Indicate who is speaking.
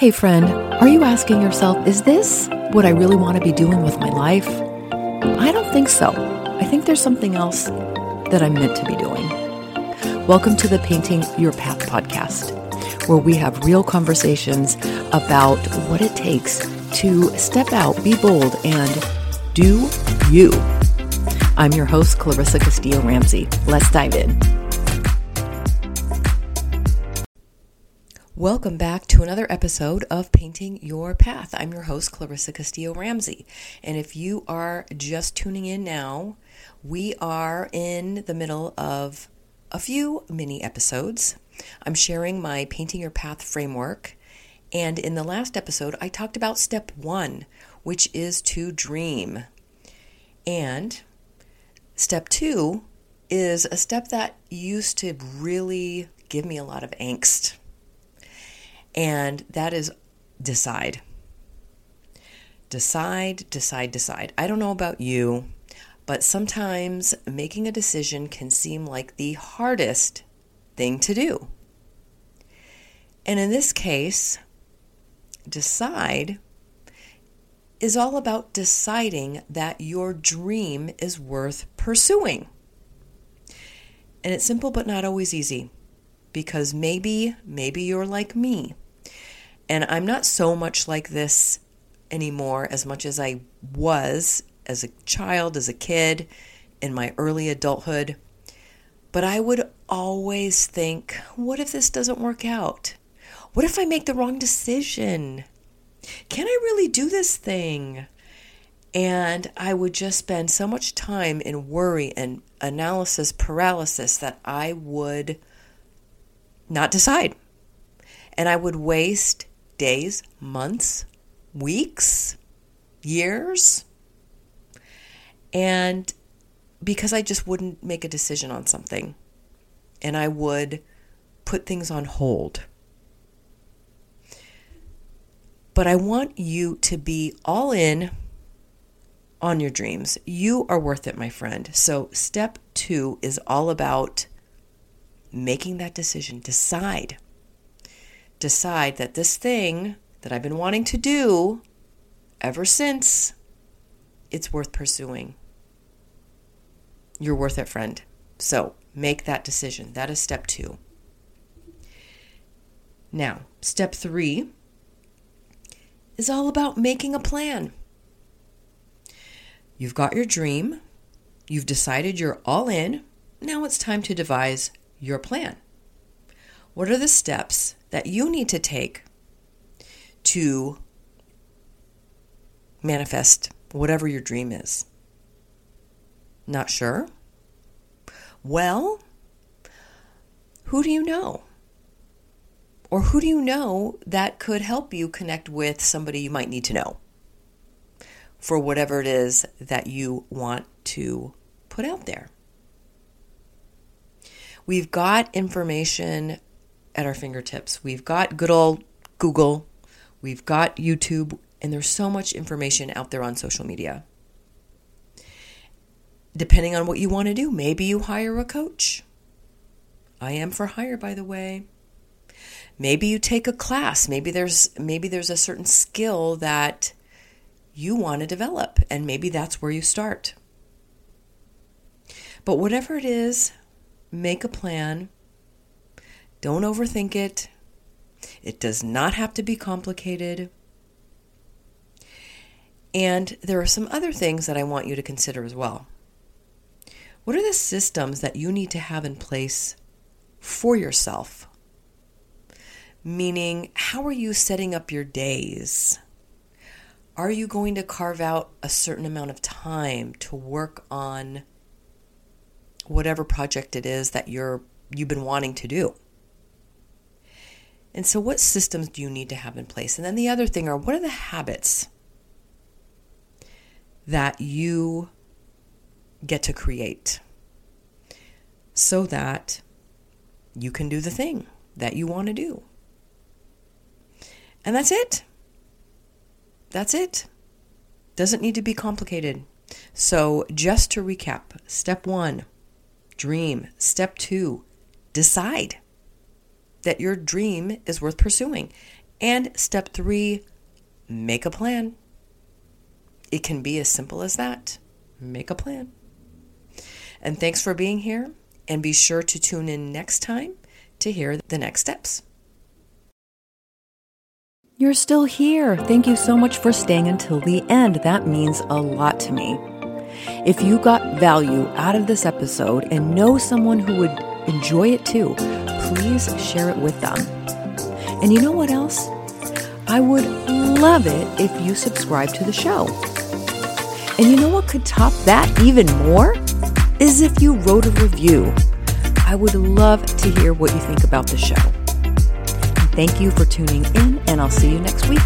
Speaker 1: Hey, friend, are you asking yourself, is this what I really want to be doing with my life? I don't think so. I think there's something else that I'm meant to be doing. Welcome to the Painting Your Path podcast, where we have real conversations about what it takes to step out, be bold, and do you. I'm your host, Clarissa Castillo Ramsey. Let's dive in. Welcome back to another episode of Painting Your Path. I'm your host, Clarissa Castillo Ramsey. And if you are just tuning in now, we are in the middle of a few mini episodes. I'm sharing my Painting Your Path framework. And in the last episode, I talked about step one, which is to dream. And step two is a step that used to really give me a lot of angst and that is decide. Decide, decide, decide. I don't know about you, but sometimes making a decision can seem like the hardest thing to do. And in this case, decide is all about deciding that your dream is worth pursuing. And it's simple but not always easy because maybe, maybe you're like me. And I'm not so much like this anymore as much as I was as a child, as a kid, in my early adulthood. But I would always think, what if this doesn't work out? What if I make the wrong decision? Can I really do this thing? And I would just spend so much time in worry and analysis paralysis that I would not decide. And I would waste days, months, weeks, years. And because I just wouldn't make a decision on something and I would put things on hold. But I want you to be all in on your dreams. You are worth it, my friend. So, step two is all about making that decision. Decide. Decide that this thing that I've been wanting to do ever since, it's worth pursuing. You're worth it, friend. So make that decision. That is step two. Now, step three is all about making a plan. You've got your dream, you've decided you're all in. Now it's time to devise your plan? What are the steps that you need to take to manifest whatever your dream is? Not sure? Well, who do you know? Or who do you know that could help you connect with somebody you might need to know for whatever it is that you want to put out there? We've got information at our fingertips. We've got good old Google, we've got YouTube, and there's so much information out there on social media. Depending on what you want to do, maybe you hire a coach. I am for hire, by the way. Maybe you take a class. Maybe there's maybe there's a certain skill that you want to develop, and maybe that's where you start. But whatever it is, make a plan. Don't overthink it. It does not have to be complicated. And there are some other things that I want you to consider as well. What are the systems that you need to have in place for yourself? Meaning, how are you setting up your days? Are you going to carve out a certain amount of time to work on whatever project it is that you're you've been wanting to do. And so what systems do you need to have in place? And then the other thing are what are the habits that you get to create so that you can do the thing that you want to do. And that's it. That's it. Doesn't need to be complicated. So, just to recap step one dream. Step two, decide that your dream is worth pursuing. And step three, make a plan. It can be as simple as that. Make a plan. And thanks for being here. And be sure to tune in next time to hear the next steps.
Speaker 2: You're still here. Thank you so much for staying until the end. That means a lot to me. If you got value out of this episode and know someone who would enjoy it too, please share it with them. And you know what else? I would love it if you subscribe to the show. And you know what could top that even more? Is if you wrote a review. I would love to hear what you think about the show. Thank you for tuning in, and I'll see you next week.